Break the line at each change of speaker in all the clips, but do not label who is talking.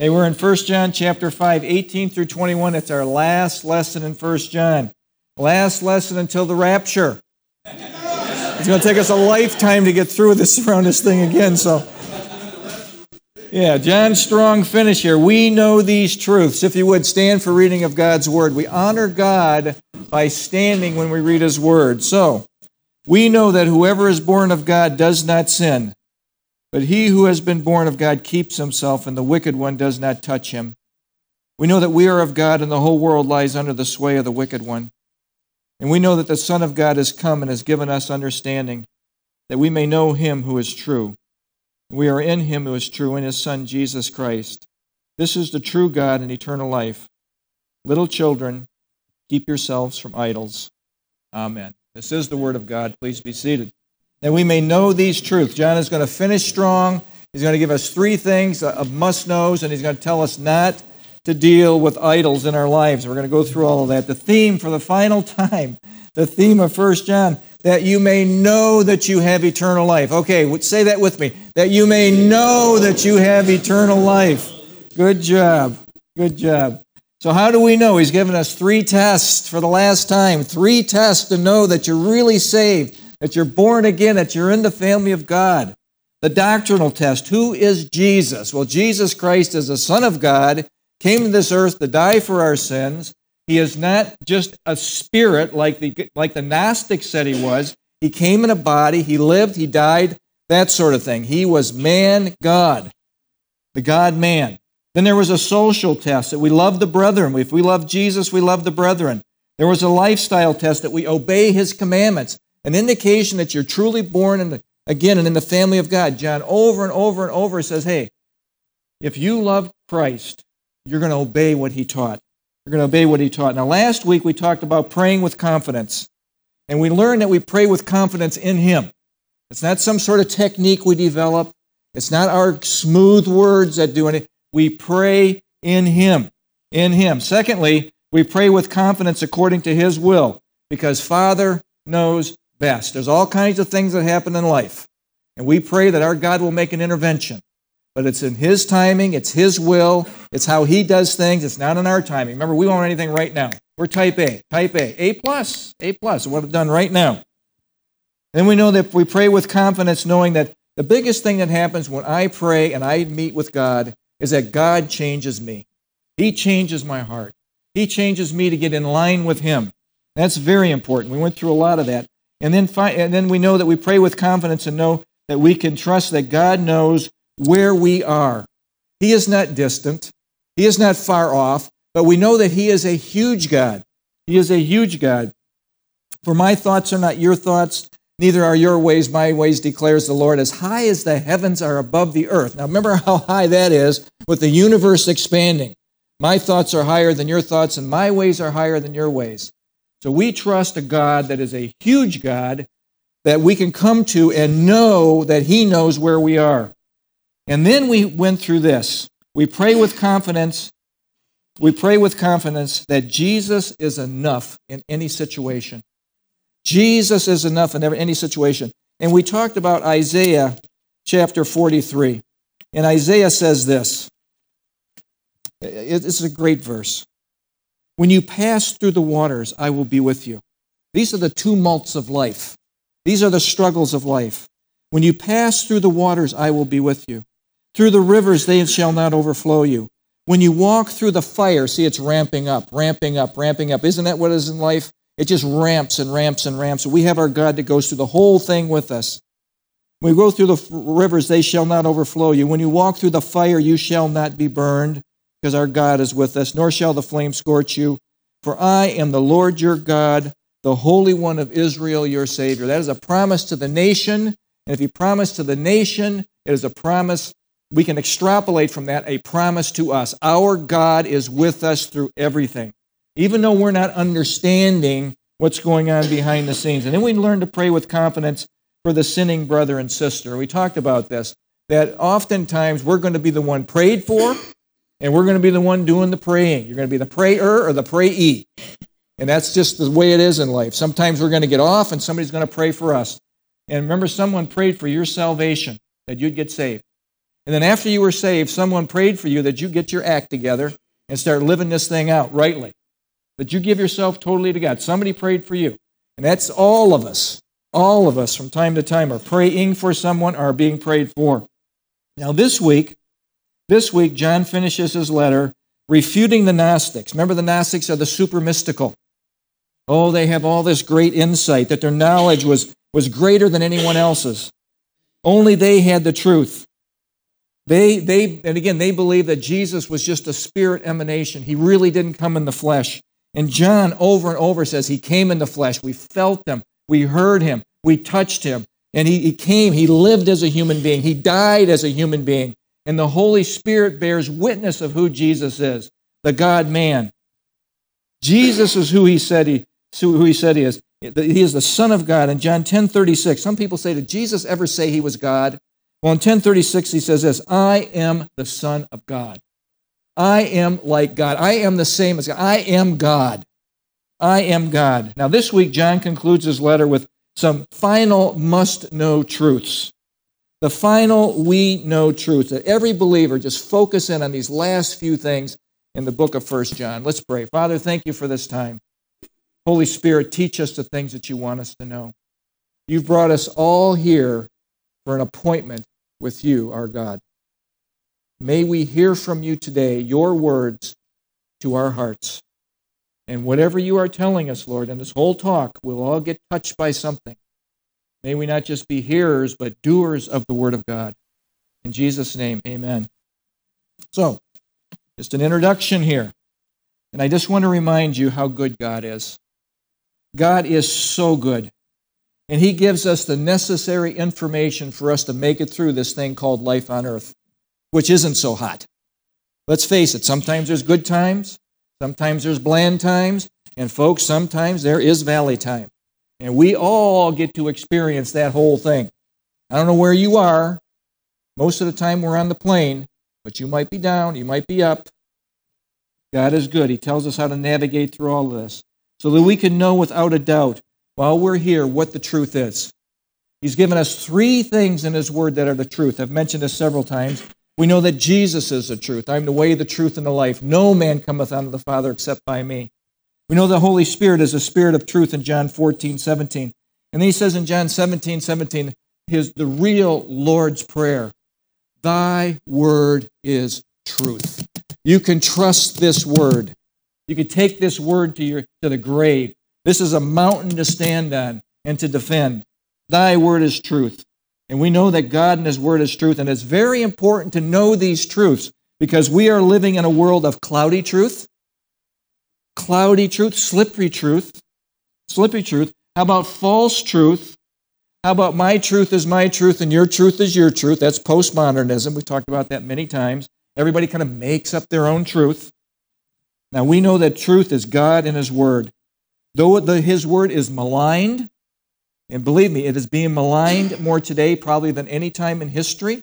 Hey, we're in 1 John chapter 5, 18 through 21. It's our last lesson in 1 John. Last lesson until the rapture. It's going to take us a lifetime to get through this around this thing again, so. Yeah, John Strong finish here. We know these truths. If you would stand for reading of God's word. We honor God by standing when we read his word. So, we know that whoever is born of God does not sin. But he who has been born of God keeps himself, and the wicked one does not touch him. We know that we are of God, and the whole world lies under the sway of the wicked one. And we know that the Son of God has come and has given us understanding, that we may know him who is true. We are in him who is true, in his Son, Jesus Christ. This is the true God and eternal life. Little children, keep yourselves from idols. Amen. This is the word of God. Please be seated that we may know these truths. John is going to finish strong. He's going to give us three things uh, of must knows, and he's going to tell us not to deal with idols in our lives. We're going to go through all of that. The theme for the final time, the theme of First John, that you may know that you have eternal life. Okay, say that with me. That you may know that you have eternal life. Good job. Good job. So, how do we know? He's given us three tests for the last time. Three tests to know that you're really saved that you're born again, that you're in the family of God. The doctrinal test who is Jesus? Well, Jesus Christ is the Son of God, came to this earth to die for our sins. He is not just a spirit like the, like the Gnostics said he was. He came in a body, he lived, he died, that sort of thing. He was man, God, the God man. Then there was a social test that we love the brethren. If we love Jesus, we love the brethren. There was a lifestyle test that we obey his commandments an indication that you're truly born in the, again and in the family of God. John over and over and over says, hey, if you love Christ, you're going to obey what he taught. You're going to obey what he taught. Now, last week we talked about praying with confidence. And we learned that we pray with confidence in him. It's not some sort of technique we develop. It's not our smooth words that do anything. We pray in him. In him. Secondly, we pray with confidence according to his will because Father knows best. There's all kinds of things that happen in life. And we pray that our God will make an intervention. But it's in His timing, it's His will, it's how He does things, it's not in our timing. Remember, we want anything right now. We're type A, type A, A plus, A plus, what we've done right now. Then we know that we pray with confidence, knowing that the biggest thing that happens when I pray and I meet with God is that God changes me. He changes my heart. He changes me to get in line with Him. That's very important. We went through a lot of that. And then, fi- and then we know that we pray with confidence and know that we can trust that God knows where we are. He is not distant, He is not far off, but we know that He is a huge God. He is a huge God. For my thoughts are not your thoughts, neither are your ways my ways, declares the Lord. As high as the heavens are above the earth. Now remember how high that is with the universe expanding. My thoughts are higher than your thoughts, and my ways are higher than your ways. So we trust a God that is a huge God that we can come to and know that He knows where we are. And then we went through this. We pray with confidence. We pray with confidence that Jesus is enough in any situation. Jesus is enough in any situation. And we talked about Isaiah chapter 43. And Isaiah says this. It's a great verse. When you pass through the waters, I will be with you. These are the tumults of life. These are the struggles of life. When you pass through the waters, I will be with you. Through the rivers, they shall not overflow you. When you walk through the fire, see, it's ramping up, ramping up, ramping up. Isn't that what is in life? It just ramps and ramps and ramps. We have our God that goes through the whole thing with us. When you go through the rivers, they shall not overflow you. When you walk through the fire, you shall not be burned because our God is with us, nor shall the flame scorch you. For I am the Lord your God, the Holy One of Israel, your Savior. That is a promise to the nation. And if he promised to the nation, it is a promise. We can extrapolate from that a promise to us. Our God is with us through everything, even though we're not understanding what's going on behind the scenes. And then we learn to pray with confidence for the sinning brother and sister. We talked about this, that oftentimes we're going to be the one prayed for, and we're going to be the one doing the praying. You're going to be the prayer or the prayee. And that's just the way it is in life. Sometimes we're going to get off and somebody's going to pray for us. And remember, someone prayed for your salvation, that you'd get saved. And then after you were saved, someone prayed for you that you get your act together and start living this thing out rightly. That you give yourself totally to God. Somebody prayed for you. And that's all of us. All of us from time to time are praying for someone or being prayed for. Now, this week, this week, John finishes his letter refuting the Gnostics. Remember, the Gnostics are the super mystical. Oh, they have all this great insight that their knowledge was, was greater than anyone else's. Only they had the truth. They, they, and again, they believe that Jesus was just a spirit emanation. He really didn't come in the flesh. And John over and over says he came in the flesh. We felt him. We heard him. We touched him. And he, he came. He lived as a human being. He died as a human being. And the Holy Spirit bears witness of who Jesus is, the God man. Jesus is who he said he, who he said he is. He is the Son of God. In John 10 36, some people say, Did Jesus ever say he was God? Well, in 1036, he says this I am the Son of God. I am like God. I am the same as God. I am God. I am God. Now, this week, John concludes his letter with some final must know truths. The final we know truth that every believer just focus in on these last few things in the book of First John. Let's pray. Father, thank you for this time. Holy Spirit, teach us the things that you want us to know. You've brought us all here for an appointment with you, our God. May we hear from you today your words to our hearts. And whatever you are telling us, Lord, in this whole talk, we'll all get touched by something. May we not just be hearers, but doers of the Word of God. In Jesus' name, amen. So, just an introduction here. And I just want to remind you how good God is. God is so good. And He gives us the necessary information for us to make it through this thing called life on earth, which isn't so hot. Let's face it, sometimes there's good times, sometimes there's bland times, and folks, sometimes there is valley time. And we all get to experience that whole thing. I don't know where you are. Most of the time we're on the plain, but you might be down, you might be up. God is good. He tells us how to navigate through all of this so that we can know without a doubt while we're here what the truth is. He's given us three things in His Word that are the truth. I've mentioned this several times. We know that Jesus is the truth. I'm the way, the truth, and the life. No man cometh unto the Father except by me. We know the Holy Spirit is a spirit of truth in John 14, 17. And then he says in John 17, 17, his, the real Lord's Prayer Thy word is truth. You can trust this word. You can take this word to, your, to the grave. This is a mountain to stand on and to defend. Thy word is truth. And we know that God and His word is truth. And it's very important to know these truths because we are living in a world of cloudy truth, cloudy truth, slippery truth, slippery truth. How about false truth? How about my truth is my truth and your truth is your truth? That's postmodernism. We've talked about that many times. Everybody kind of makes up their own truth. Now we know that truth is God and His Word. Though the, His Word is maligned, and believe me, it is being maligned more today probably than any time in history.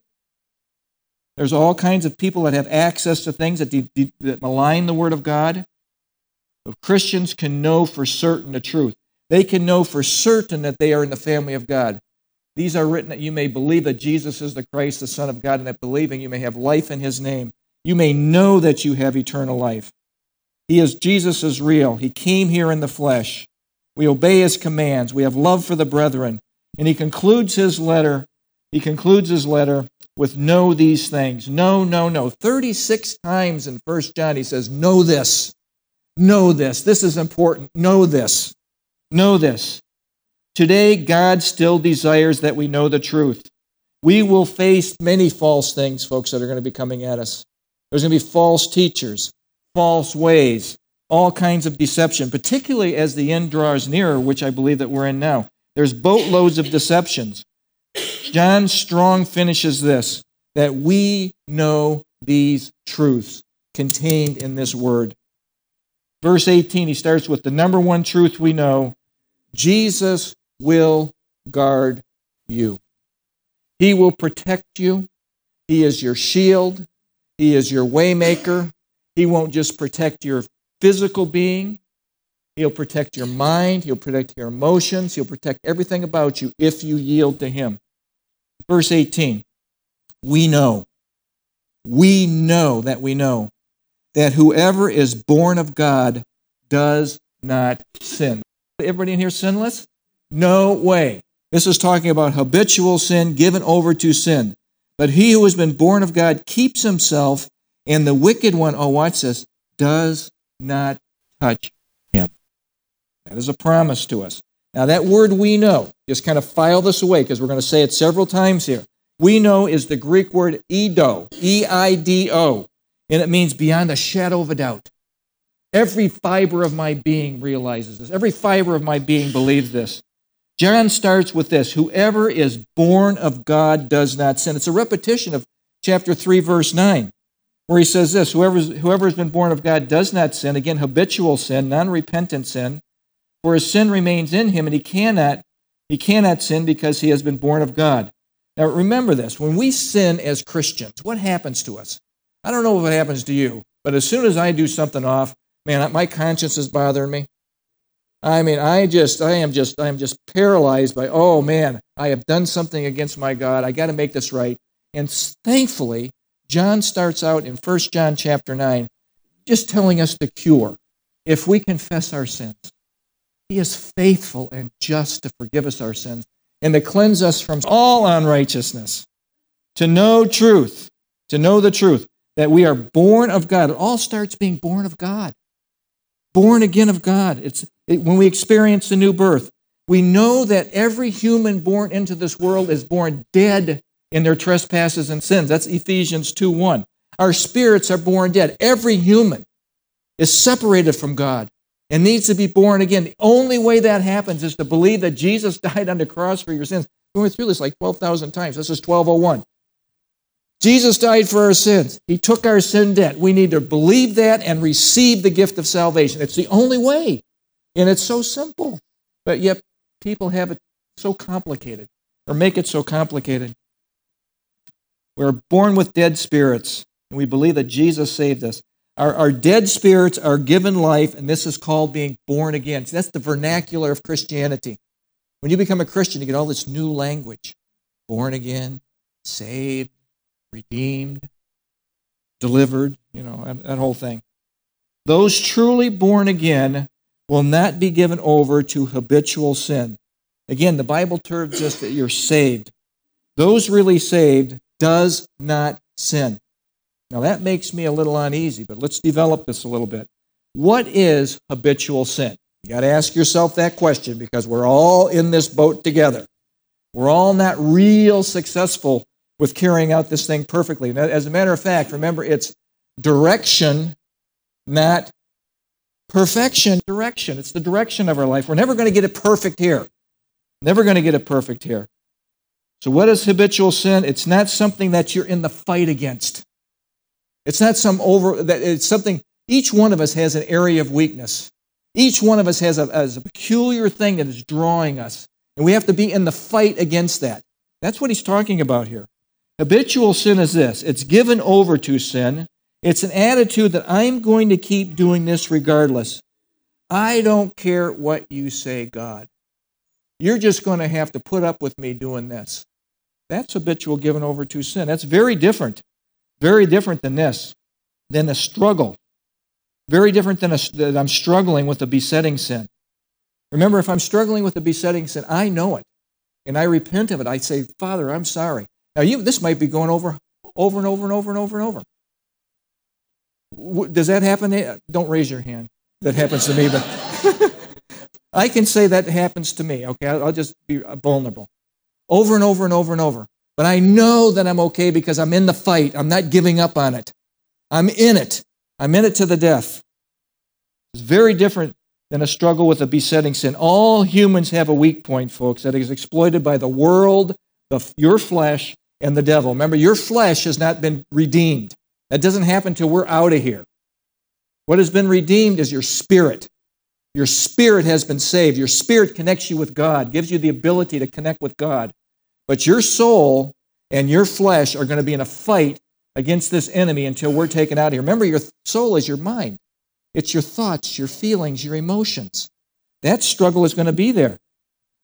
There's all kinds of people that have access to things that, de- de- that malign the Word of God. But Christians can know for certain the truth. They can know for certain that they are in the family of God. These are written that you may believe that Jesus is the Christ, the Son of God, and that believing you may have life in His name. You may know that you have eternal life. He is Jesus is real. He came here in the flesh. We obey his commands. We have love for the brethren. And he concludes his letter. He concludes his letter with know these things. No, no, no. 36 times in First John he says, know this. Know this. This is important. Know this. Know this. Today, God still desires that we know the truth. We will face many false things, folks, that are going to be coming at us. There's going to be false teachers, false ways, all kinds of deception, particularly as the end draws nearer, which I believe that we're in now. There's boatloads of deceptions. John Strong finishes this that we know these truths contained in this word. Verse 18, he starts with the number one truth we know Jesus will guard you. He will protect you. He is your shield. He is your waymaker. He won't just protect your physical being, He'll protect your mind, He'll protect your emotions, He'll protect everything about you if you yield to Him. Verse 18 We know. we know that we know that whoever is born of God does not sin. Everybody in here sinless? No way. This is talking about habitual sin given over to sin. But he who has been born of God keeps himself, and the wicked one, oh, watch this, does not touch him. That is a promise to us. Now, that word we know, just kind of file this away because we're going to say it several times here. We know is the Greek word eido, E I D O, and it means beyond a shadow of a doubt. Every fiber of my being realizes this. Every fiber of my being believes this. John starts with this Whoever is born of God does not sin. It's a repetition of chapter 3, verse 9, where he says this Whoever, has been born of God does not sin. Again, habitual sin, non repentant sin. For his sin remains in him, and he cannot, he cannot sin because he has been born of God. Now remember this when we sin as Christians, what happens to us? I don't know if it happens to you, but as soon as I do something off, man, my conscience is bothering me. I mean, I just, I am just, I am just paralyzed by, oh man, I have done something against my God. I got to make this right. And thankfully, John starts out in 1 John chapter 9, just telling us the cure. If we confess our sins, he is faithful and just to forgive us our sins and to cleanse us from all unrighteousness, to know truth, to know the truth, that we are born of God. It all starts being born of God, born again of God. It's it, when we experience the new birth. We know that every human born into this world is born dead in their trespasses and sins. That's Ephesians 2 1. Our spirits are born dead. Every human is separated from God and needs to be born again. The only way that happens is to believe that Jesus died on the cross for your sins. We went through this like 12,000 times. This is 1201. Jesus died for our sins. He took our sin debt. We need to believe that and receive the gift of salvation. It's the only way. And it's so simple. But yet people have it so complicated or make it so complicated. We're born with dead spirits, and we believe that Jesus saved us. Our, our dead spirits are given life, and this is called being born again. That's the vernacular of Christianity. When you become a Christian, you get all this new language born again, saved, redeemed, delivered, you know, that whole thing. Those truly born again will not be given over to habitual sin. Again, the Bible tells us that you're saved. Those really saved does not sin. Now, that makes me a little uneasy, but let's develop this a little bit. What is habitual sin? You got to ask yourself that question because we're all in this boat together. We're all not real successful with carrying out this thing perfectly. Now, as a matter of fact, remember it's direction, not perfection. Direction. It's the direction of our life. We're never going to get it perfect here. Never going to get it perfect here. So, what is habitual sin? It's not something that you're in the fight against. It's not some over that it's something each one of us has an area of weakness. Each one of us has a, has a peculiar thing that is drawing us. And we have to be in the fight against that. That's what he's talking about here. Habitual sin is this it's given over to sin. It's an attitude that I'm going to keep doing this regardless. I don't care what you say, God. You're just going to have to put up with me doing this. That's habitual given over to sin. That's very different very different than this, than the struggle. Very different than a, that I'm struggling with a besetting sin. Remember, if I'm struggling with a besetting sin, I know it. And I repent of it. I say, Father, I'm sorry. Now, you, this might be going over, over and over and over and over and over. Does that happen? Eh, don't raise your hand. That happens to me, but I can say that happens to me. Okay, I'll just be vulnerable. Over and over and over and over. But I know that I'm okay because I'm in the fight. I'm not giving up on it. I'm in it. I'm in it to the death. It's very different than a struggle with a besetting sin. All humans have a weak point, folks, that is exploited by the world, the, your flesh, and the devil. Remember, your flesh has not been redeemed. That doesn't happen until we're out of here. What has been redeemed is your spirit. Your spirit has been saved. Your spirit connects you with God, gives you the ability to connect with God. But your soul and your flesh are going to be in a fight against this enemy until we're taken out of here. Remember, your soul is your mind, it's your thoughts, your feelings, your emotions. That struggle is going to be there.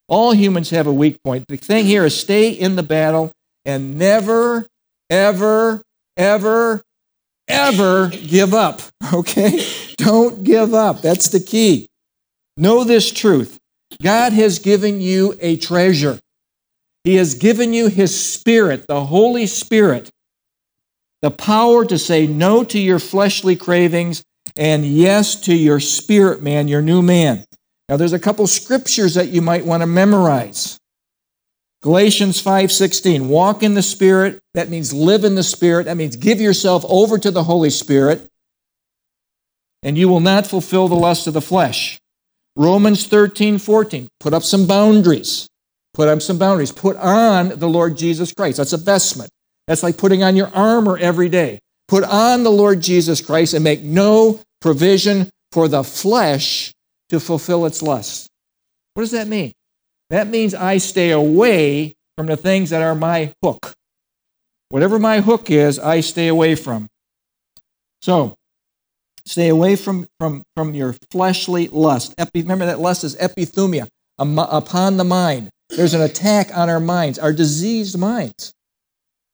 All humans have a weak point. The thing here is stay in the battle and never, ever, ever, ever give up. Okay? Don't give up. That's the key. Know this truth God has given you a treasure. He has given you His Spirit, the Holy Spirit, the power to say no to your fleshly cravings and yes to your spirit man, your new man. Now there's a couple scriptures that you might want to memorize. Galatians 5:16, walk in the spirit, that means live in the spirit, that means give yourself over to the Holy Spirit, and you will not fulfill the lust of the flesh. Romans 13:14, put up some boundaries. Put up some boundaries. Put on the Lord Jesus Christ. That's a vestment. That's like putting on your armor every day. Put on the Lord Jesus Christ and make no provision for the flesh to fulfill its lusts. What does that mean? That means I stay away from the things that are my hook. Whatever my hook is, I stay away from. So, stay away from, from, from your fleshly lust. Epi, remember that lust is epithumia, upon the mind. There's an attack on our minds, our diseased minds.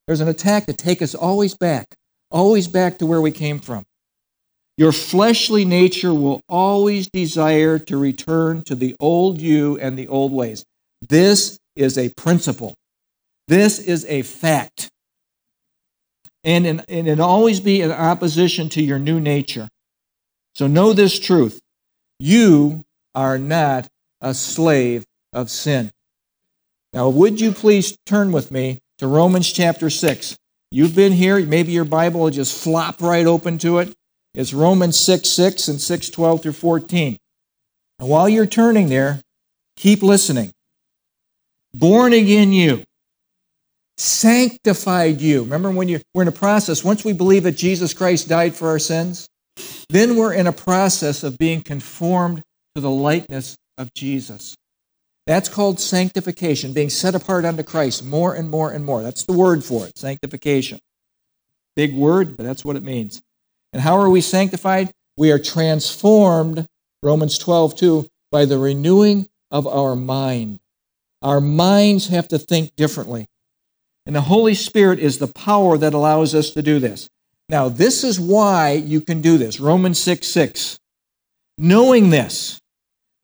There's an attack to take us always back, always back to where we came from. Your fleshly nature will always desire to return to the old you and the old ways. This is a principle. This is a fact. And, in, and it always be in opposition to your new nature. So know this truth. You are not a slave of sin. Now, would you please turn with me to Romans chapter 6? You've been here, maybe your Bible will just flop right open to it. It's Romans 6 6 and 6 12 through 14. And while you're turning there, keep listening. Born again you, sanctified you. Remember when you we're in a process, once we believe that Jesus Christ died for our sins, then we're in a process of being conformed to the likeness of Jesus. That's called sanctification, being set apart unto Christ more and more and more. That's the word for it, sanctification. Big word, but that's what it means. And how are we sanctified? We are transformed, Romans 12, 2, by the renewing of our mind. Our minds have to think differently. And the Holy Spirit is the power that allows us to do this. Now, this is why you can do this. Romans 6 6. Knowing this,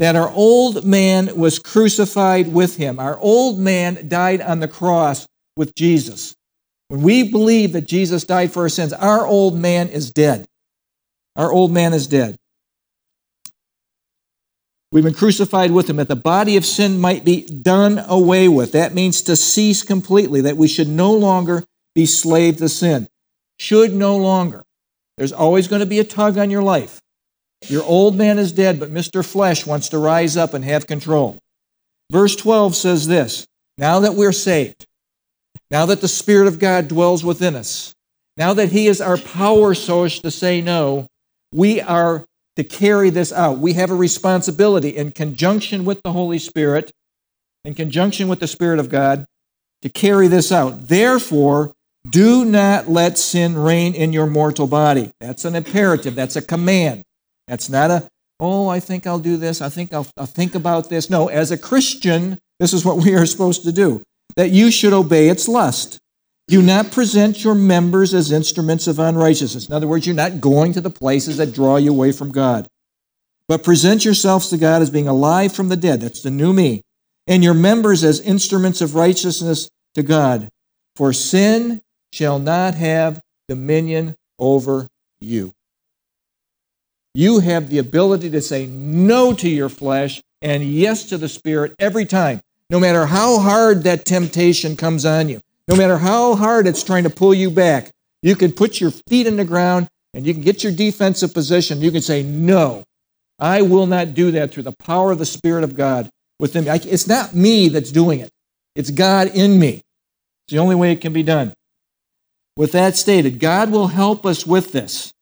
that our old man was crucified with him. Our old man died on the cross with Jesus. When we believe that Jesus died for our sins, our old man is dead. Our old man is dead. We've been crucified with him that the body of sin might be done away with. That means to cease completely, that we should no longer be slave to sin. Should no longer. There's always going to be a tug on your life. Your old man is dead, but Mr. Flesh wants to rise up and have control. Verse 12 says this Now that we're saved, now that the Spirit of God dwells within us, now that He is our power source to say no, we are to carry this out. We have a responsibility in conjunction with the Holy Spirit, in conjunction with the Spirit of God, to carry this out. Therefore, do not let sin reign in your mortal body. That's an imperative, that's a command. That's not a, oh, I think I'll do this, I think I'll, I'll think about this. No, as a Christian, this is what we are supposed to do that you should obey its lust. Do not present your members as instruments of unrighteousness. In other words, you're not going to the places that draw you away from God. But present yourselves to God as being alive from the dead. That's the new me. And your members as instruments of righteousness to God. For sin shall not have dominion over you. You have the ability to say no to your flesh and yes to the Spirit every time no matter how hard that temptation comes on you, no matter how hard it's trying to pull you back, you can put your feet in the ground and you can get your defensive position. You can say, No, I will not do that through the power of the Spirit of God within me. It's not me that's doing it, it's God in me. It's the only way it can be done. With that stated, God will help us with this.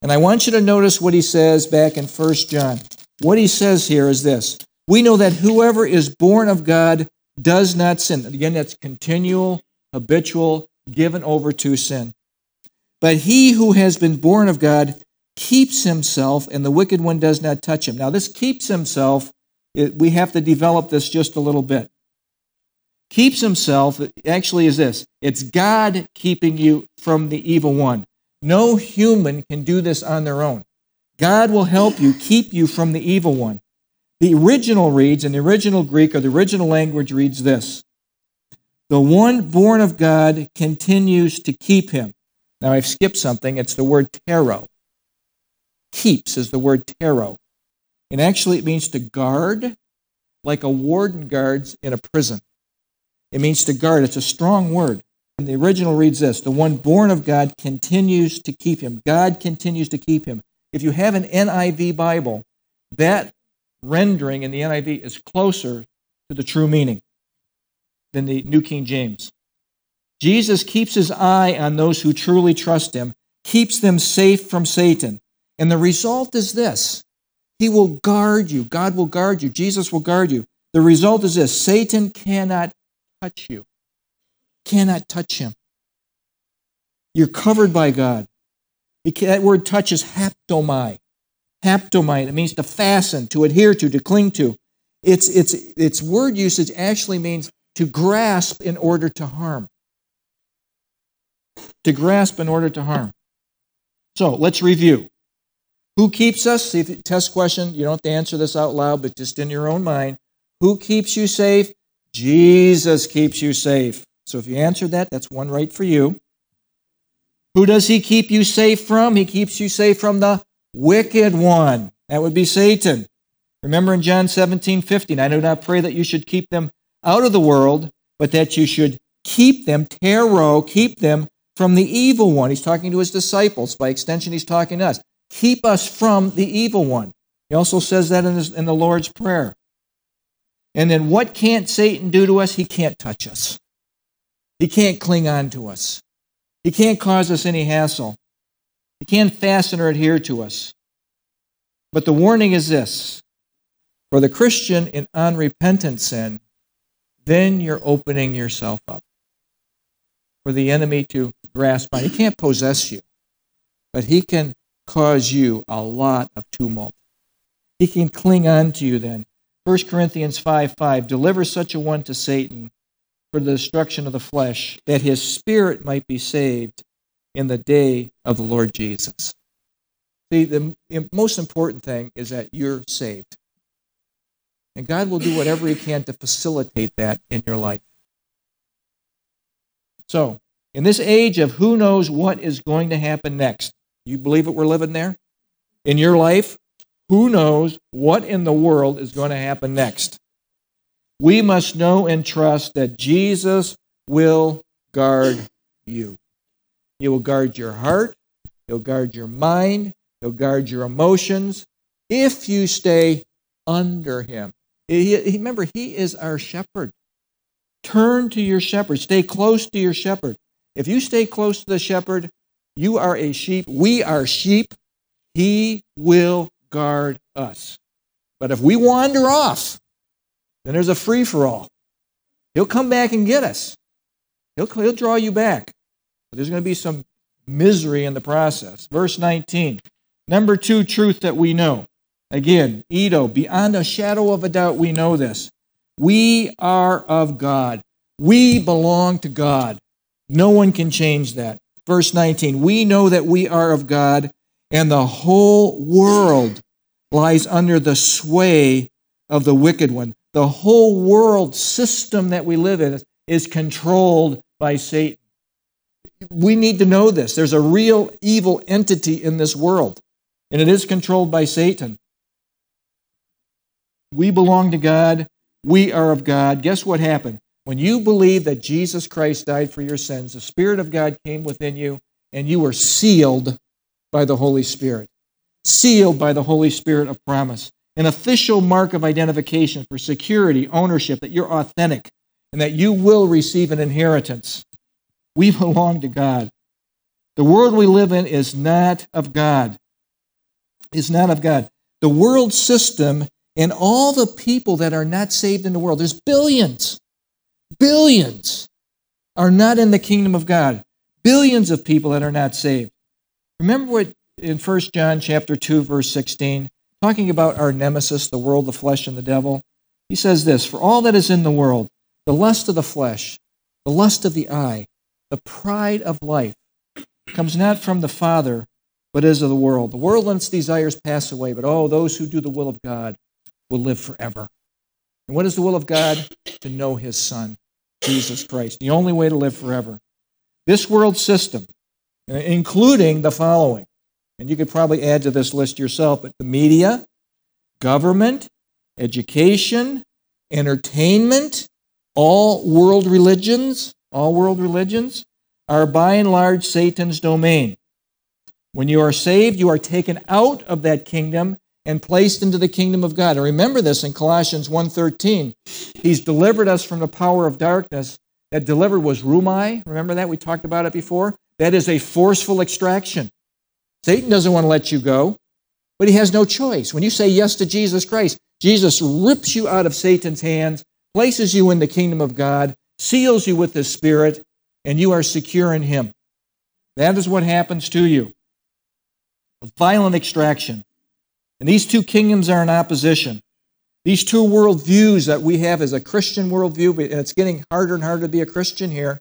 And I want you to notice what he says back in 1 John. What he says here is this we know that whoever is born of God does not sin. Again, that's continual, habitual, given over to sin. But he who has been born of God keeps himself, and the wicked one does not touch him. Now, this keeps himself, it, we have to develop this just a little bit. keeps himself actually is this it's God keeping you from the evil one. No human can do this on their own. God will help you keep you from the evil one. The original reads, in the original Greek or the original language reads this The one born of God continues to keep him. Now I've skipped something. It's the word tero. Keeps is the word tero. And actually it means to guard, like a warden guards in a prison. It means to guard. It's a strong word. And the original reads this The one born of God continues to keep him. God continues to keep him. If you have an NIV Bible, that rendering in the NIV is closer to the true meaning than the New King James. Jesus keeps his eye on those who truly trust him, keeps them safe from Satan. And the result is this He will guard you. God will guard you. Jesus will guard you. The result is this Satan cannot touch you, cannot touch him. You're covered by God. That word touch is haptomai. Haptomai, it means to fasten, to adhere to, to cling to. Its, its, its word usage actually means to grasp in order to harm. To grasp in order to harm. So let's review. Who keeps us? See, test question. You don't have to answer this out loud, but just in your own mind. Who keeps you safe? Jesus keeps you safe. So if you answer that, that's one right for you. Who does he keep you safe from? He keeps you safe from the wicked one. That would be Satan. Remember in John 17, 15, I do not pray that you should keep them out of the world, but that you should keep them, tero, keep them from the evil one. He's talking to his disciples. By extension, he's talking to us. Keep us from the evil one. He also says that in, his, in the Lord's Prayer. And then what can't Satan do to us? He can't touch us. He can't cling on to us. He can't cause us any hassle. He can't fasten or adhere to us. But the warning is this for the Christian in unrepentant sin, then you're opening yourself up for the enemy to grasp on. He can't possess you, but he can cause you a lot of tumult. He can cling on to you then. 1 Corinthians 5 5 Deliver such a one to Satan for the destruction of the flesh, that his spirit might be saved in the day of the Lord Jesus. See, the most important thing is that you're saved. And God will do whatever He can to facilitate that in your life. So, in this age of who knows what is going to happen next, you believe that we're living there? In your life, who knows what in the world is going to happen next? we must know and trust that Jesus will guard you. He will guard your heart, He'll guard your mind, He'll guard your emotions if you stay under Him. He, remember, He is our shepherd. Turn to your shepherd, stay close to your shepherd. If you stay close to the shepherd, you are a sheep. We are sheep. He will guard us. But if we wander off, then there's a free for all. He'll come back and get us. He'll, he'll draw you back. But there's going to be some misery in the process. Verse 19. Number two truth that we know. Again, eido, beyond a shadow of a doubt, we know this. We are of God. We belong to God. No one can change that. Verse 19. We know that we are of God, and the whole world lies under the sway of the wicked one. The whole world system that we live in is controlled by Satan. We need to know this. There's a real evil entity in this world, and it is controlled by Satan. We belong to God. We are of God. Guess what happened? When you believe that Jesus Christ died for your sins, the Spirit of God came within you, and you were sealed by the Holy Spirit. Sealed by the Holy Spirit of promise an official mark of identification for security, ownership, that you're authentic and that you will receive an inheritance. We belong to God. The world we live in is not of God. Is not of God. The world system and all the people that are not saved in the world, there's billions, billions are not in the kingdom of God. Billions of people that are not saved. Remember what in 1 John chapter 2 verse 16 talking about our nemesis, the world, the flesh, and the devil, he says this For all that is in the world, The lust of the flesh, the lust of the eye, the pride of life comes not from the Father, but is of the world. The world and its desires pass away, but oh, those who do the will of God will live forever. And what is the will of God? To know his Son, Jesus Christ, the only way to live forever. This world system, uh, including the following, and you could probably add to this list yourself, but the media, government, education, entertainment, all world religions, all world religions are by and large Satan's domain. When you are saved, you are taken out of that kingdom and placed into the kingdom of God. And remember this in Colossians 1:13. He's delivered us from the power of darkness. That delivered was rumai. Remember that? We talked about it before. That is a forceful extraction. Satan doesn't want to let you go, but he has no choice. When you say yes to Jesus Christ, Jesus rips you out of Satan's hands, places you in the kingdom of God, seals you with the Spirit, and you are secure in him. That is what happens to you. A violent extraction. And these two kingdoms are in opposition. These two worldviews that we have as a Christian worldview, and it's getting harder and harder to be a Christian here.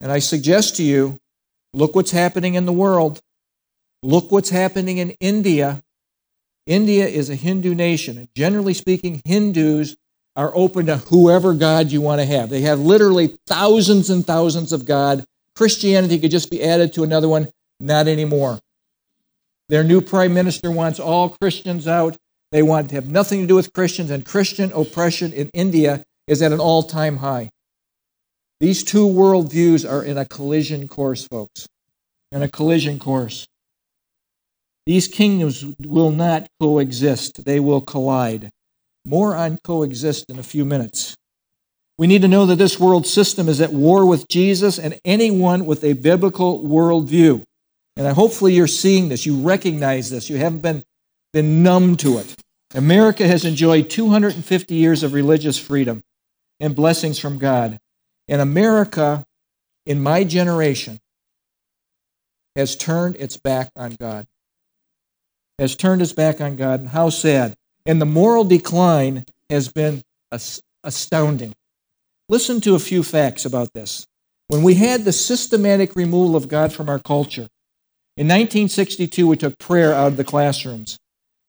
And I suggest to you look what's happening in the world. Look what's happening in India. India is a Hindu nation, and generally speaking, Hindus are open to whoever God you want to have. They have literally thousands and thousands of God. Christianity could just be added to another one. Not anymore. Their new prime minister wants all Christians out. They want to have nothing to do with Christians, and Christian oppression in India is at an all time high. These two worldviews are in a collision course, folks. In a collision course. These kingdoms will not coexist, they will collide. More on coexist in a few minutes. We need to know that this world system is at war with Jesus and anyone with a biblical worldview. And hopefully you're seeing this. You recognize this. You haven't been, been numb to it. America has enjoyed 250 years of religious freedom and blessings from God. And America, in my generation, has turned its back on God. Has turned its back on God. And how sad. And the moral decline has been astounding. Listen to a few facts about this. When we had the systematic removal of God from our culture, in 1962, we took prayer out of the classrooms.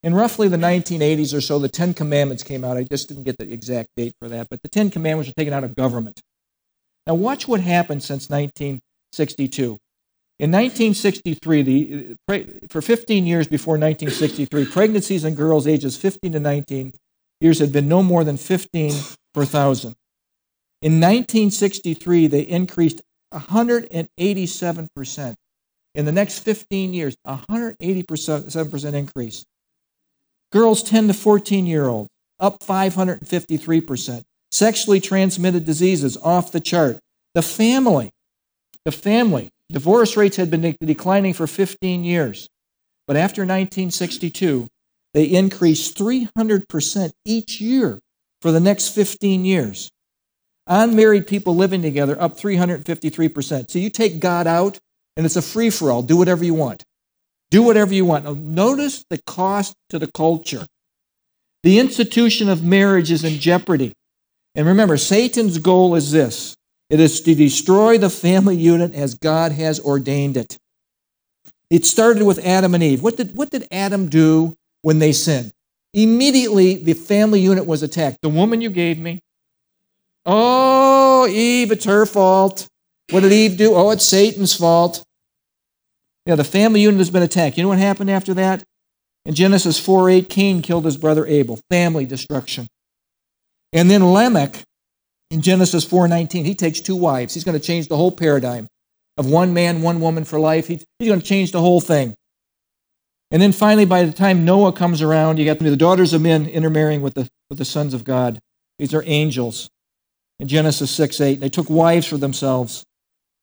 In roughly the 1980s or so, the Ten Commandments came out. I just didn't get the exact date for that, but the Ten Commandments were taken out of government. Now, watch what happened since 1962. In 1963, the, for 15 years before 1963, pregnancies in girls ages 15 to 19 years had been no more than 15 per thousand. In 1963, they increased 187%. In the next 15 years, 187% increase. Girls 10 to 14 year olds, up 553%. Sexually transmitted diseases, off the chart. The family, the family, Divorce rates had been declining for 15 years. But after 1962, they increased 300% each year for the next 15 years. Unmarried people living together up 353%. So you take God out, and it's a free for all. Do whatever you want. Do whatever you want. Now, notice the cost to the culture. The institution of marriage is in jeopardy. And remember, Satan's goal is this it is to destroy the family unit as God has ordained it. It started with Adam and Eve. What did, what did Adam do when they sinned? Immediately, the family unit was attacked. The woman you gave me. Oh, Eve, it's her fault. What did Eve do? Oh, it's Satan's fault. Yeah, the family unit has been attacked. You know what happened after that? In Genesis 4 8, Cain killed his brother Abel. Family destruction. And then Lamech in Genesis 4:19, he takes two wives. He's going to change the whole paradigm of one man, one woman for life. He's going to change the whole thing. And then finally, by the time Noah comes around, you got the daughters of men intermarrying with the, with the sons of God. These are angels. In Genesis 6 8, they took wives for themselves.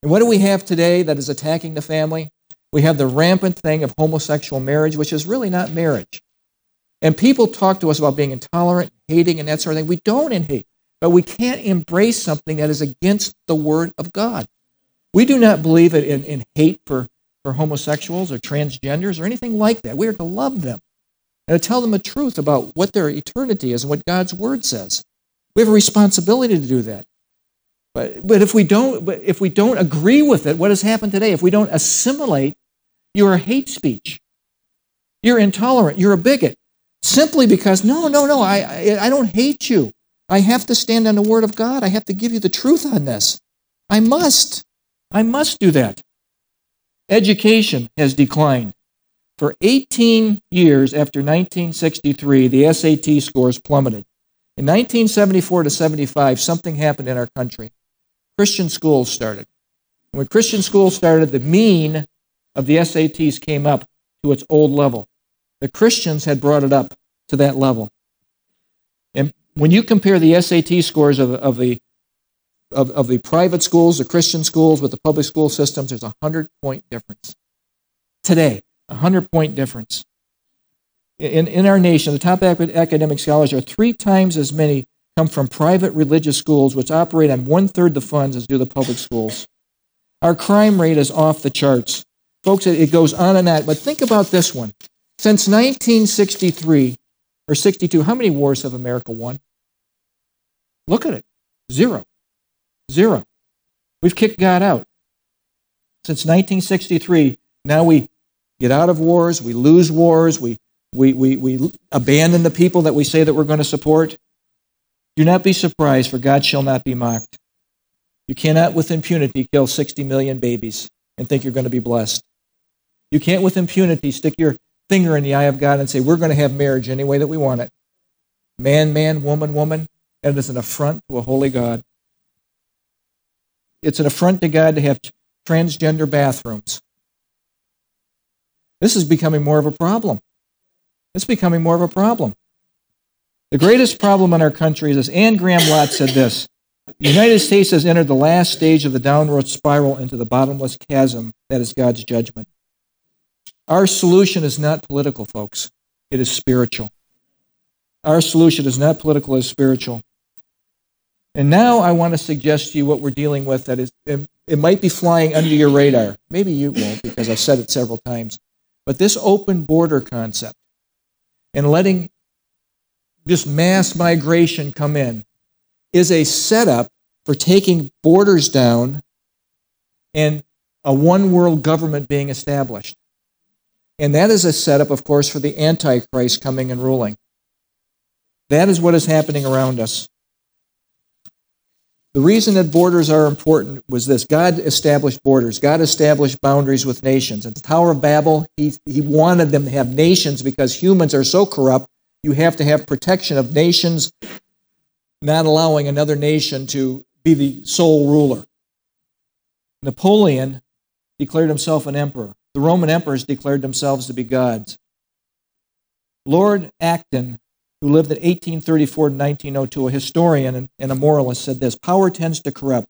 And what do we have today that is attacking the family? We have the rampant thing of homosexual marriage, which is really not marriage. And people talk to us about being intolerant, hating, and that sort of thing. We don't in hate. But we can't embrace something that is against the Word of God. We do not believe in, in hate for, for homosexuals or transgenders or anything like that. We are to love them and to tell them the truth about what their eternity is and what God's Word says. We have a responsibility to do that. But, but if we don't but if we don't agree with it, what has happened today? If we don't assimilate, you're a hate speech. You're intolerant. You're a bigot. Simply because, no, no, no, I, I, I don't hate you. I have to stand on the Word of God. I have to give you the truth on this. I must. I must do that. Education has declined. For 18 years after 1963, the SAT scores plummeted. In 1974 to 75, something happened in our country. Christian schools started. when Christian schools started, the mean of the SATs came up to its old level. The Christians had brought it up to that level. And when you compare the SAT scores of, of the of, of the private schools, the Christian schools with the public school systems, there's a hundred point difference. Today, a hundred point difference. In, in our nation, the top academic scholars are three times as many come from private religious schools, which operate on one third the funds as do the public schools. Our crime rate is off the charts. Folks, it goes on and on. But think about this one. Since 1963 or 62, how many wars have America won? Look at it. Zero. Zero. We've kicked God out. Since 1963, now we get out of wars, we lose wars, we, we, we, we abandon the people that we say that we're going to support. Do not be surprised, for God shall not be mocked. You cannot with impunity kill 60 million babies and think you're going to be blessed. You can't with impunity stick your finger in the eye of God and say, we're going to have marriage any way that we want it. Man, man, woman, woman. And it is an affront to a holy God. It's an affront to God to have transgender bathrooms. This is becoming more of a problem. It's becoming more of a problem. The greatest problem in our country is this. Anne Graham Lotz said this The United States has entered the last stage of the downward spiral into the bottomless chasm that is God's judgment. Our solution is not political, folks, it is spiritual. Our solution is not political, it's spiritual. And now I want to suggest to you what we're dealing with that is, it might be flying under your radar. Maybe you won't because I've said it several times. But this open border concept and letting this mass migration come in is a setup for taking borders down and a one world government being established. And that is a setup, of course, for the Antichrist coming and ruling. That is what is happening around us. The reason that borders are important was this God established borders, God established boundaries with nations. At the Tower of Babel, he, he wanted them to have nations because humans are so corrupt, you have to have protection of nations, not allowing another nation to be the sole ruler. Napoleon declared himself an emperor. The Roman emperors declared themselves to be gods. Lord Acton who lived in 1834 to 1902, a historian and a moralist, said this Power tends to corrupt,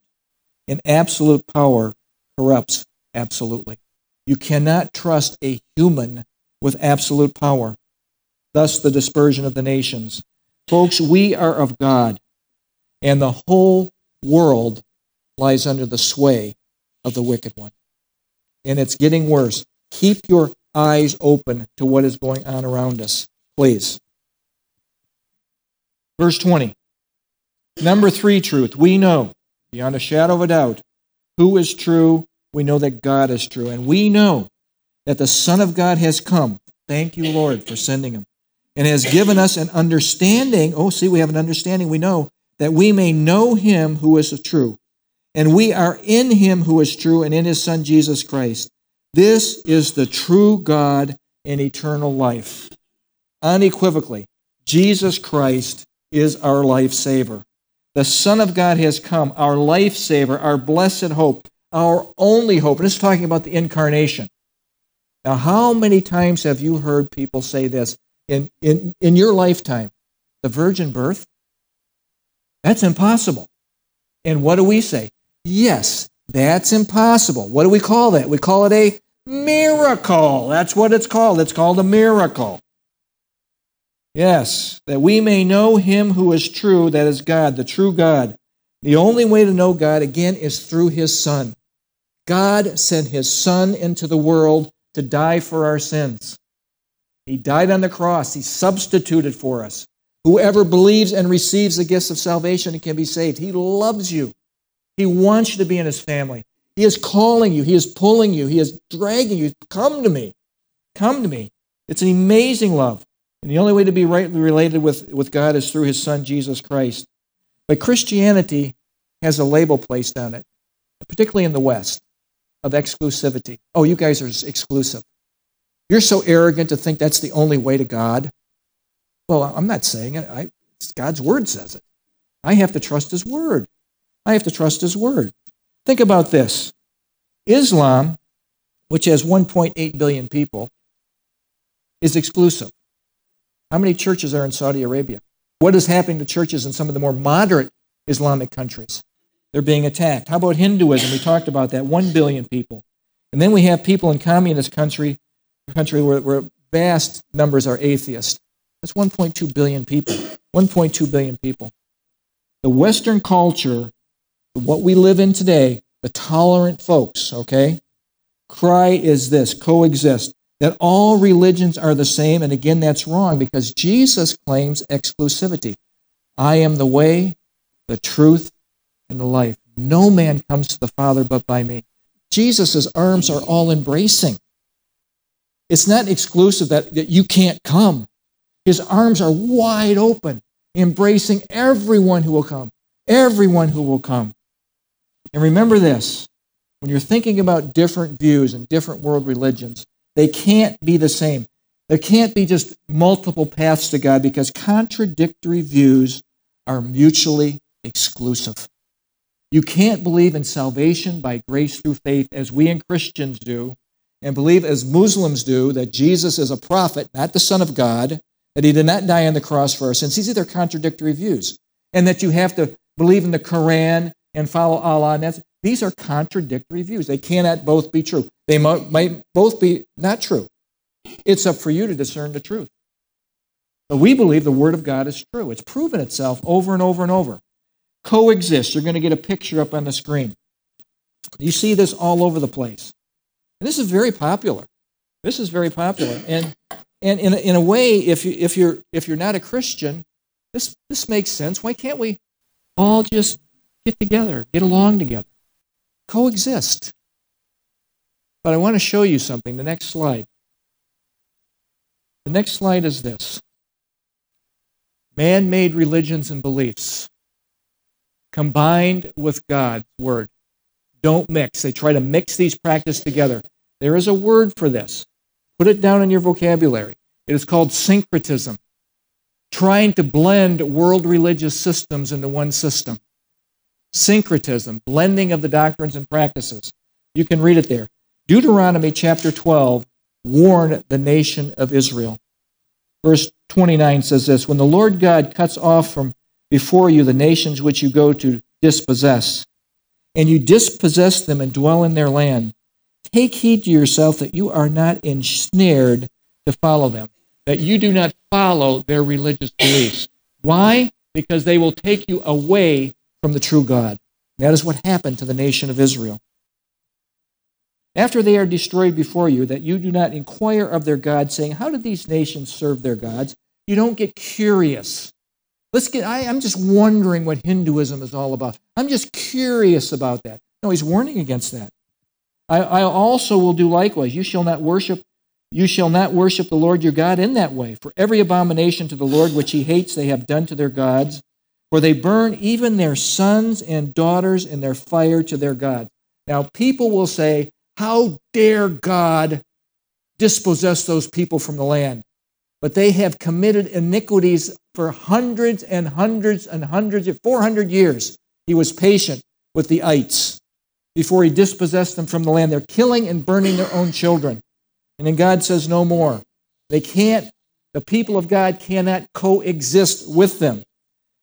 and absolute power corrupts absolutely. You cannot trust a human with absolute power. Thus, the dispersion of the nations. Folks, we are of God, and the whole world lies under the sway of the wicked one. And it's getting worse. Keep your eyes open to what is going on around us, please. Verse 20. Number three truth. We know, beyond a shadow of a doubt, who is true. We know that God is true. And we know that the Son of God has come. Thank you, Lord, for sending him. And has given us an understanding. Oh, see, we have an understanding. We know that we may know him who is true. And we are in him who is true and in his Son, Jesus Christ. This is the true God and eternal life. Unequivocally, Jesus Christ is our life saver. The Son of God has come, our life saver, our blessed hope, our only hope. And it's talking about the incarnation. Now, how many times have you heard people say this in, in, in your lifetime? The virgin birth? That's impossible. And what do we say? Yes, that's impossible. What do we call that? We call it a miracle. That's what it's called. It's called a miracle. Yes, that we may know him who is true, that is God, the true God. The only way to know God, again, is through his Son. God sent his Son into the world to die for our sins. He died on the cross, he substituted for us. Whoever believes and receives the gifts of salvation can be saved. He loves you. He wants you to be in his family. He is calling you. He is pulling you. He is dragging you. Come to me. Come to me. It's an amazing love. And the only way to be rightly related with, with God is through his son, Jesus Christ. But Christianity has a label placed on it, particularly in the West, of exclusivity. Oh, you guys are exclusive. You're so arrogant to think that's the only way to God. Well, I'm not saying it. I, God's word says it. I have to trust his word. I have to trust his word. Think about this Islam, which has 1.8 billion people, is exclusive. How many churches are in Saudi Arabia? What is happening to churches in some of the more moderate Islamic countries? They're being attacked. How about Hinduism? We talked about that. 1 billion people. And then we have people in communist country, country where, where vast numbers are atheists. That's 1.2 billion people. 1.2 billion people. The Western culture what we live in today, the tolerant folks, okay? Cry is this coexist, that all religions are the same. And again, that's wrong because Jesus claims exclusivity. I am the way, the truth, and the life. No man comes to the Father but by me. Jesus' arms are all embracing. It's not exclusive that, that you can't come. His arms are wide open, embracing everyone who will come. Everyone who will come. And remember this when you're thinking about different views and different world religions, they can't be the same. There can't be just multiple paths to God because contradictory views are mutually exclusive. You can't believe in salvation by grace through faith as we and Christians do, and believe as Muslims do that Jesus is a prophet, not the Son of God, that he did not die on the cross for our sins. These are contradictory views. And that you have to believe in the Quran and follow Allah. And that's, these are contradictory views. They cannot both be true. They might, might both be not true. It's up for you to discern the truth. But we believe the Word of God is true. It's proven itself over and over and over. Coexist. You're going to get a picture up on the screen. You see this all over the place. And this is very popular. This is very popular. And, and in, a, in a way, if, you, if, you're, if you're not a Christian, this, this makes sense. Why can't we all just Get together, get along together, coexist. But I want to show you something. The next slide. The next slide is this man made religions and beliefs combined with God's word. Don't mix. They try to mix these practices together. There is a word for this. Put it down in your vocabulary. It is called syncretism, trying to blend world religious systems into one system syncretism, blending of the doctrines and practices. You can read it there. Deuteronomy chapter 12 warned the nation of Israel. Verse 29 says this When the Lord God cuts off from before you the nations which you go to dispossess, and you dispossess them and dwell in their land, take heed to yourself that you are not ensnared to follow them, that you do not follow their religious beliefs. Why? Because they will take you away from the true God. That is what happened to the nation of Israel. After they are destroyed before you, that you do not inquire of their God, saying, How did these nations serve their gods? You don't get curious. Let's get, I, I'm just wondering what Hinduism is all about. I'm just curious about that. No, he's warning against that. I, I also will do likewise. You shall not worship you shall not worship the Lord your God in that way. For every abomination to the Lord which he hates, they have done to their gods, for they burn even their sons and daughters in their fire to their God. Now, people will say, How dare God dispossess those people from the land? But they have committed iniquities for hundreds and hundreds and hundreds of 400 years. He was patient with the ites before he dispossessed them from the land. They're killing and burning their own children. And then God says no more. They can't, the people of God cannot coexist with them.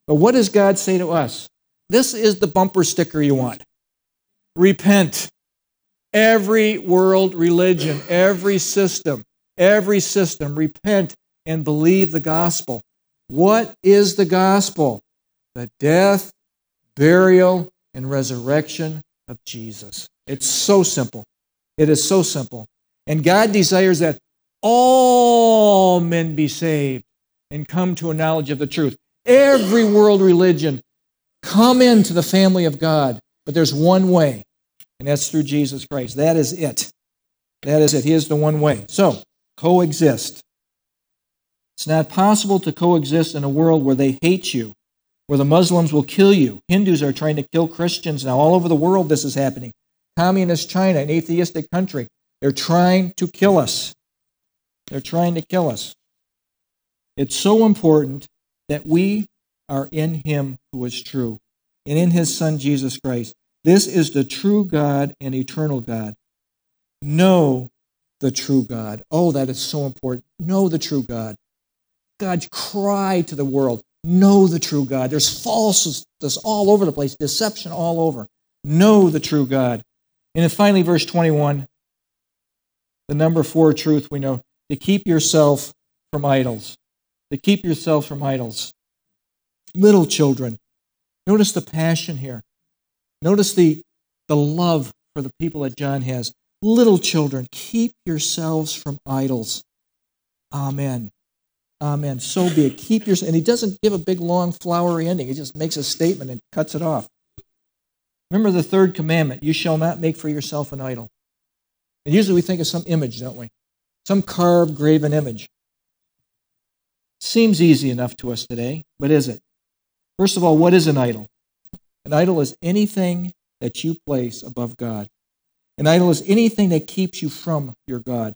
But what does God say to us? This is the bumper sticker you want. Repent. Every world religion, every system, every system, repent and believe the gospel. What is the gospel? The death, burial, and resurrection of Jesus. It's so simple. It is so simple. And God desires that all men be saved and come to a knowledge of the truth. Every world religion come into the family of God, but there's one way, and that's through Jesus Christ. That is it. That is it. He is the one way. So, coexist. It's not possible to coexist in a world where they hate you, where the Muslims will kill you. Hindus are trying to kill Christians now. All over the world, this is happening. Communist China, an atheistic country, they're trying to kill us. They're trying to kill us. It's so important that we are in Him who is true and in His Son, Jesus Christ. This is the true God and eternal God. Know the true God. Oh, that is so important. Know the true God. God's cry to the world know the true God. There's falseness all over the place, deception all over. Know the true God. And then finally, verse 21, the number four truth we know to keep yourself from idols. To keep yourself from idols. Little children, notice the passion here. Notice the, the love for the people that John has. Little children, keep yourselves from idols. Amen. Amen. So be it. Keep your and he doesn't give a big long flowery ending. He just makes a statement and cuts it off. Remember the third commandment, you shall not make for yourself an idol. And usually we think of some image, don't we? Some carved, graven image. Seems easy enough to us today, but is it? First of all, what is an idol? An idol is anything that you place above God. An idol is anything that keeps you from your God.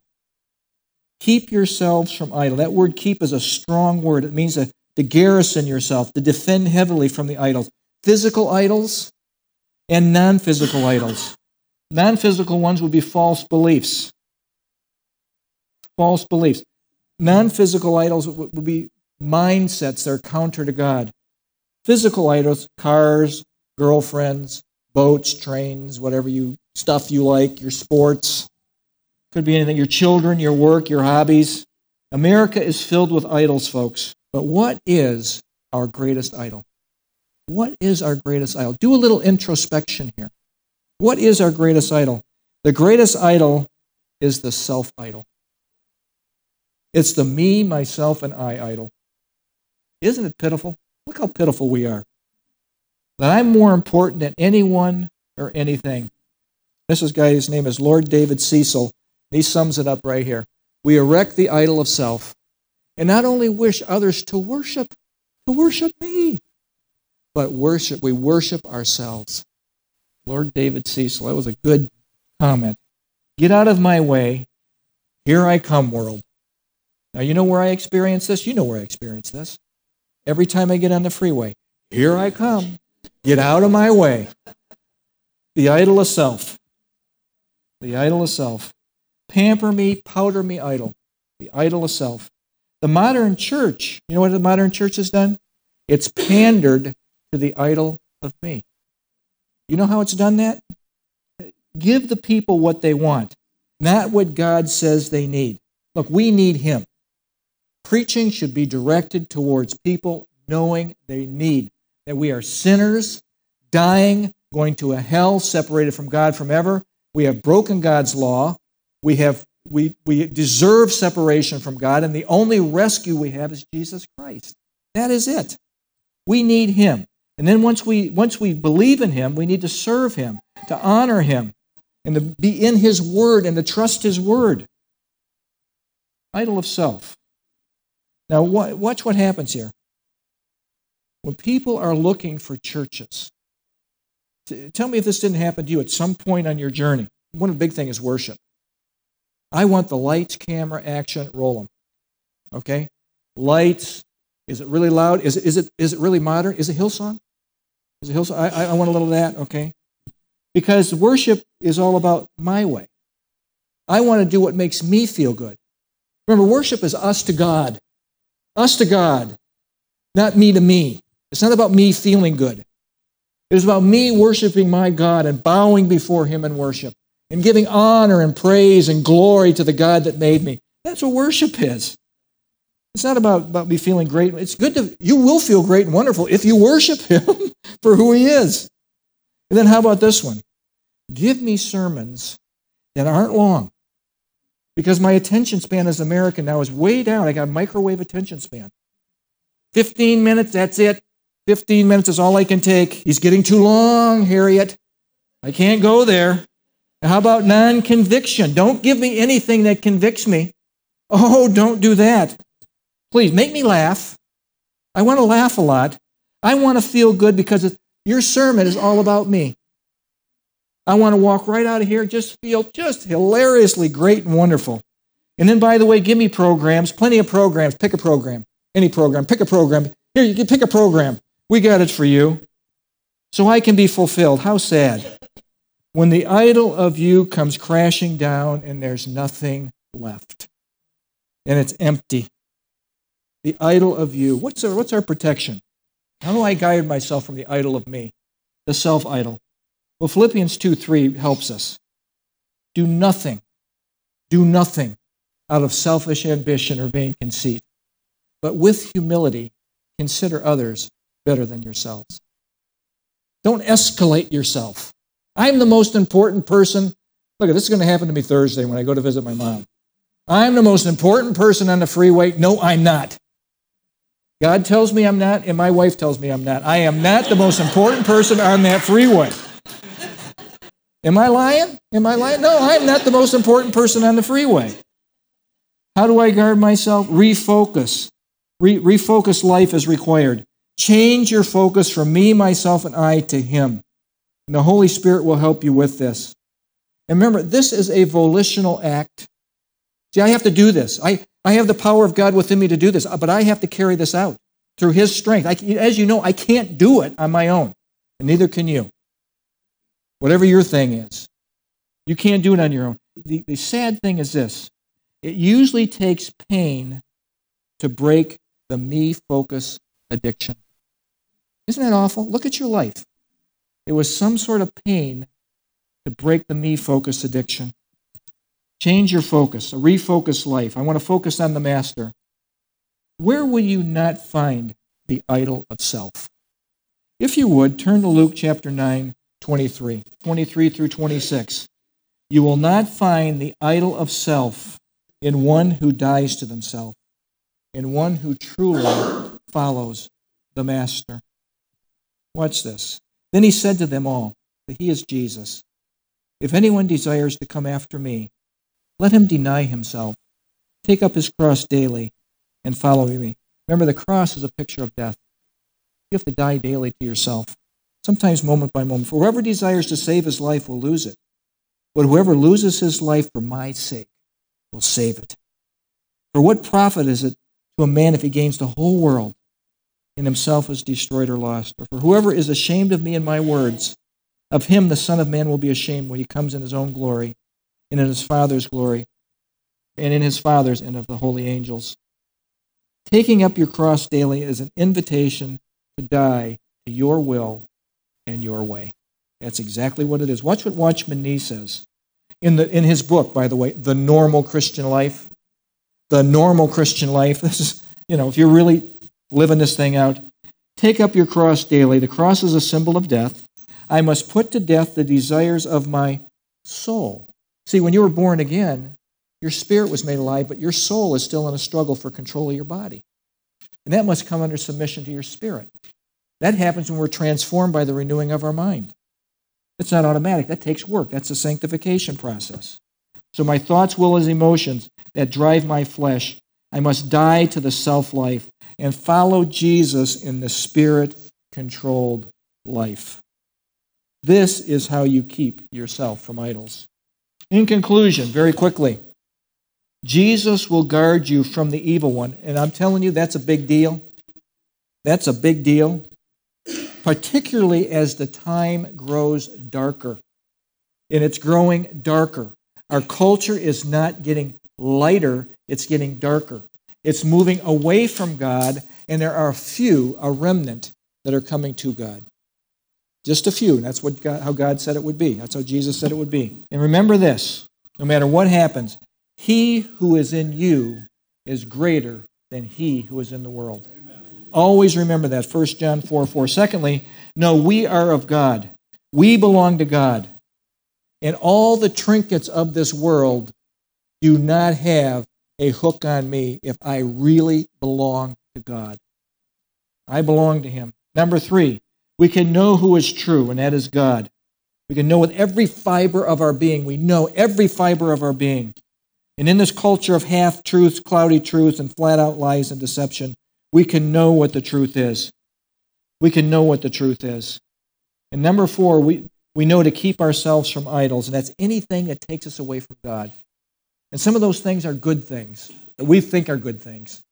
Keep yourselves from idol. That word keep is a strong word. It means to, to garrison yourself, to defend heavily from the idols. Physical idols and non physical idols. Non physical ones would be false beliefs. False beliefs. Non physical idols would be mindsets that are counter to God. Physical idols, cars, girlfriends, boats, trains, whatever you stuff you like, your sports, could be anything your children, your work, your hobbies. America is filled with idols, folks. But what is our greatest idol? What is our greatest idol? Do a little introspection here. What is our greatest idol? The greatest idol is the self idol. It's the me, myself, and I idol. Isn't it pitiful? Look how pitiful we are. That I'm more important than anyone or anything. This is guy, his name is Lord David Cecil. He sums it up right here. We erect the idol of self and not only wish others to worship, to worship me, but worship, we worship ourselves. Lord David Cecil, that was a good comment. Get out of my way. Here I come, world. Now, you know where I experience this? You know where I experience this. Every time I get on the freeway, here I come. Get out of my way. The idol of self. The idol of self pamper me, powder me idol, the idol of self. The modern church, you know what the modern church has done? It's pandered to the idol of me. You know how it's done that? Give the people what they want, not what God says they need. Look, we need Him. Preaching should be directed towards people knowing they need that we are sinners, dying, going to a hell separated from God from ever. We have broken God's law. We have we we deserve separation from God, and the only rescue we have is Jesus Christ. That is it. We need Him. And then once we once we believe in Him, we need to serve Him, to honor Him, and to be in His Word and to trust His Word. Idol of self. Now watch what happens here. When people are looking for churches, tell me if this didn't happen to you at some point on your journey. One big things is worship. I want the lights, camera, action, roll them. Okay? Lights. Is it really loud? Is it, is it, is it really modern? Is it Hillsong? Is it Hillsong? I, I want a little of that, okay? Because worship is all about my way. I want to do what makes me feel good. Remember, worship is us to God. Us to God, not me to me. It's not about me feeling good. It is about me worshiping my God and bowing before Him in worship and giving honor and praise and glory to the God that made me. That's what worship is. It's not about, about me feeling great. It's good to, you will feel great and wonderful if you worship Him for who He is. And then how about this one? Give me sermons that aren't long. Because my attention span as American now is way down. I got a microwave attention span. 15 minutes, that's it. 15 minutes is all I can take. He's getting too long, Harriet. I can't go there. How about non conviction? Don't give me anything that convicts me. Oh, don't do that. Please make me laugh. I want to laugh a lot. I want to feel good because your sermon is all about me. I want to walk right out of here, just feel just hilariously great and wonderful. And then, by the way, give me programs, plenty of programs. Pick a program, any program, pick a program. Here, you can pick a program. We got it for you. So I can be fulfilled. How sad. When the idol of you comes crashing down and there's nothing left, and it's empty. The idol of you. What's our, what's our protection? How do I guide myself from the idol of me? The self idol. Well, Philippians 2 3 helps us. Do nothing, do nothing out of selfish ambition or vain conceit, but with humility consider others better than yourselves. Don't escalate yourself. I'm the most important person. Look, this is going to happen to me Thursday when I go to visit my mom. I'm the most important person on the freeway. No, I'm not. God tells me I'm not, and my wife tells me I'm not. I am not the most important person on that freeway. Am I lying? Am I lying? No, I'm not the most important person on the freeway. How do I guard myself? Refocus. Re- refocus life as required. Change your focus from me, myself, and I to Him. And the Holy Spirit will help you with this. And remember, this is a volitional act. See, I have to do this. I, I have the power of God within me to do this, but I have to carry this out through His strength. I, as you know, I can't do it on my own, and neither can you whatever your thing is. You can't do it on your own. The, the sad thing is this it usually takes pain to break the me focus addiction. Isn't that awful? Look at your life. It was some sort of pain to break the me focus addiction. Change your focus, a refocused life. I want to focus on the Master. Where will you not find the idol of self? If you would, turn to Luke chapter 9, 23, 23 through 26. You will not find the idol of self in one who dies to themselves, in one who truly follows the Master. Watch this. Then he said to them all that he is Jesus. If anyone desires to come after me, let him deny himself, take up his cross daily, and follow me. Remember, the cross is a picture of death. You have to die daily to yourself sometimes moment by moment. For whoever desires to save his life will lose it. But whoever loses his life for my sake will save it. For what profit is it to a man if he gains the whole world and himself is destroyed or lost? Or for whoever is ashamed of me and my words, of him the Son of Man will be ashamed when he comes in his own glory and in his Father's glory and in his Father's and of the holy angels. Taking up your cross daily is an invitation to die to your will and your way. That's exactly what it is. Watch what Watchman Nee says. In, the, in his book, by the way, The Normal Christian Life. The Normal Christian Life. This is, you know, if you're really living this thing out, take up your cross daily. The cross is a symbol of death. I must put to death the desires of my soul. See, when you were born again, your spirit was made alive, but your soul is still in a struggle for control of your body. And that must come under submission to your spirit. That happens when we're transformed by the renewing of our mind. It's not automatic. That takes work. That's a sanctification process. So my thoughts, will, and emotions that drive my flesh, I must die to the self life and follow Jesus in the spirit controlled life. This is how you keep yourself from idols. In conclusion, very quickly, Jesus will guard you from the evil one. And I'm telling you, that's a big deal. That's a big deal particularly as the time grows darker. And it's growing darker. Our culture is not getting lighter, it's getting darker. It's moving away from God, and there are a few, a remnant, that are coming to God. Just a few. That's what God, how God said it would be. That's how Jesus said it would be. And remember this no matter what happens, he who is in you is greater than he who is in the world. Always remember that. 1 John 4 4. Secondly, no, we are of God. We belong to God. And all the trinkets of this world do not have a hook on me if I really belong to God. I belong to him. Number three, we can know who is true, and that is God. We can know with every fiber of our being. We know every fiber of our being. And in this culture of half truths, cloudy truths, and flat out lies and deception, we can know what the truth is. We can know what the truth is. And number four, we, we know to keep ourselves from idols, and that's anything that takes us away from God. And some of those things are good things that we think are good things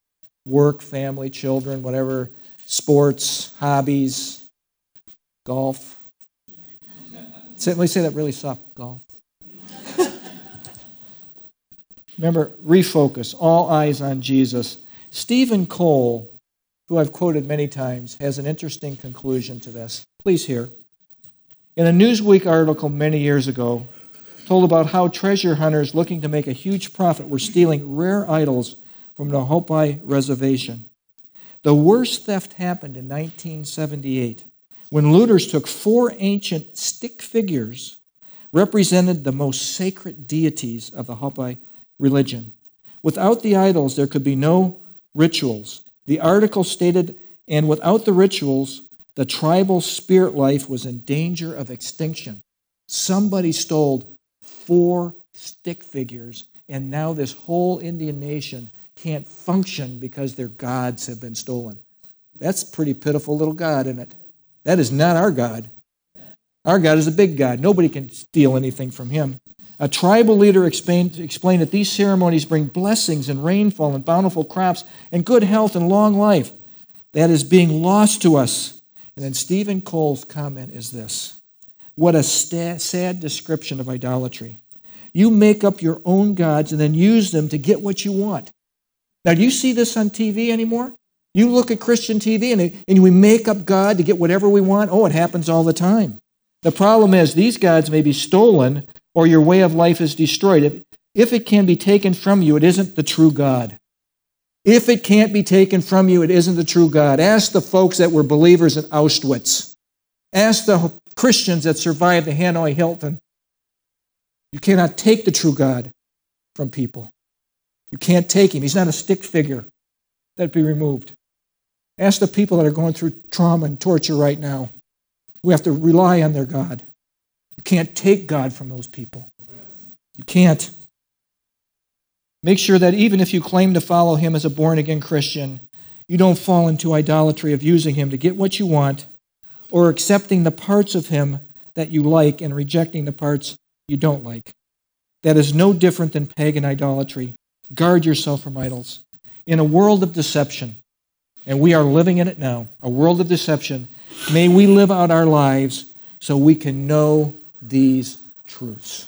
work, family, children, whatever, sports, hobbies, golf. Let me say that really soft golf. Remember, refocus, all eyes on Jesus. Steven Cole, who I've quoted many times, has an interesting conclusion to this. Please hear. In a Newsweek article many years ago, told about how treasure hunters looking to make a huge profit were stealing rare idols from the Hopi Reservation. The worst theft happened in 1978 when looters took four ancient stick figures represented the most sacred deities of the Hopi religion. Without the idols, there could be no rituals. The article stated, and without the rituals, the tribal spirit life was in danger of extinction. Somebody stole four stick figures, and now this whole Indian nation can't function because their gods have been stolen. That's pretty pitiful little God, isn't it? That is not our God. Our God is a big God. Nobody can steal anything from him. A tribal leader explained, explained that these ceremonies bring blessings and rainfall and bountiful crops and good health and long life. That is being lost to us. And then Steven Cole's comment is this What a sad description of idolatry. You make up your own gods and then use them to get what you want. Now, do you see this on TV anymore? You look at Christian TV and, and we make up God to get whatever we want. Oh, it happens all the time. The problem is these gods may be stolen or your way of life is destroyed. If, if it can be taken from you, it isn't the true God. If it can't be taken from you, it isn't the true God. Ask the folks that were believers at Auschwitz. Ask the Christians that survived the Hanoi Hilton. You cannot take the true God from people. You can't take him. He's not a stick figure that'd be removed. Ask the people that are going through trauma and torture right now who have to rely on their God. You can't take God from those people. You can't. Make sure that even if you claim to follow him as a born again Christian, you don't fall into idolatry of using him to get what you want or accepting the parts of him that you like and rejecting the parts you don't like. That is no different than pagan idolatry. Guard yourself from idols. In a world of deception, and we are living in it now, a world of deception, may we live out our lives so we can know these truths.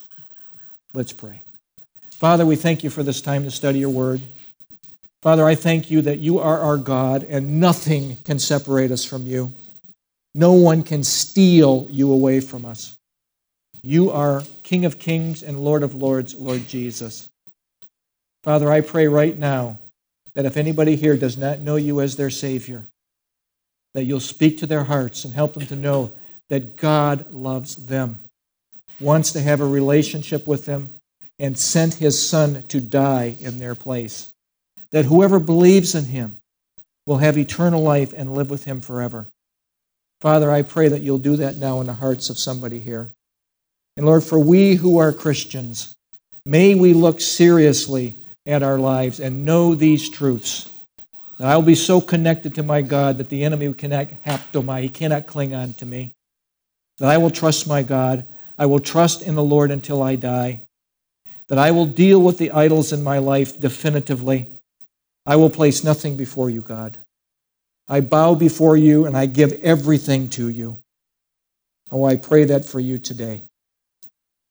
Let's pray. Father, we thank you for this time to study your word. Father, I thank you that you are our God and nothing can separate us from you. No one can steal you away from us. You are King of kings and Lord of lords, Lord Jesus. Father, I pray right now that if anybody here does not know you as their Savior, that you'll speak to their hearts and help them to know that God loves them, wants to have a relationship with them, and sent his Son to die in their place. That whoever believes in him will have eternal life and live with him forever. Father, I pray that you'll do that now in the hearts of somebody here. And Lord, for we who are Christians, may we look seriously at our lives and know these truths. That I will be so connected to my God that the enemy cannot haptomai, he cannot cling on to me. That I will trust my God. I will trust in the Lord until I die. That I will deal with the idols in my life definitively. I will place nothing before you, God. I bow before you and I give everything to you. Oh, I pray that for you today.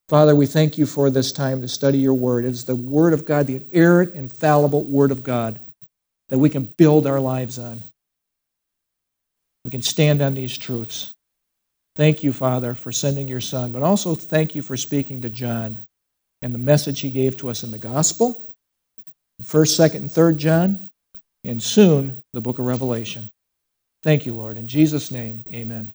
Father, we thank you for this time to study your word. It is the word of God, the inerrant, infallible word of God that we can build our lives on. We can stand on these truths. Thank you, Father, for sending your son, but also thank you for speaking to John and the message he gave to us in the gospel, 1st, 2nd, and 3rd John, and soon the book of Revelation. Thank you, Lord. In Jesus' name, amen.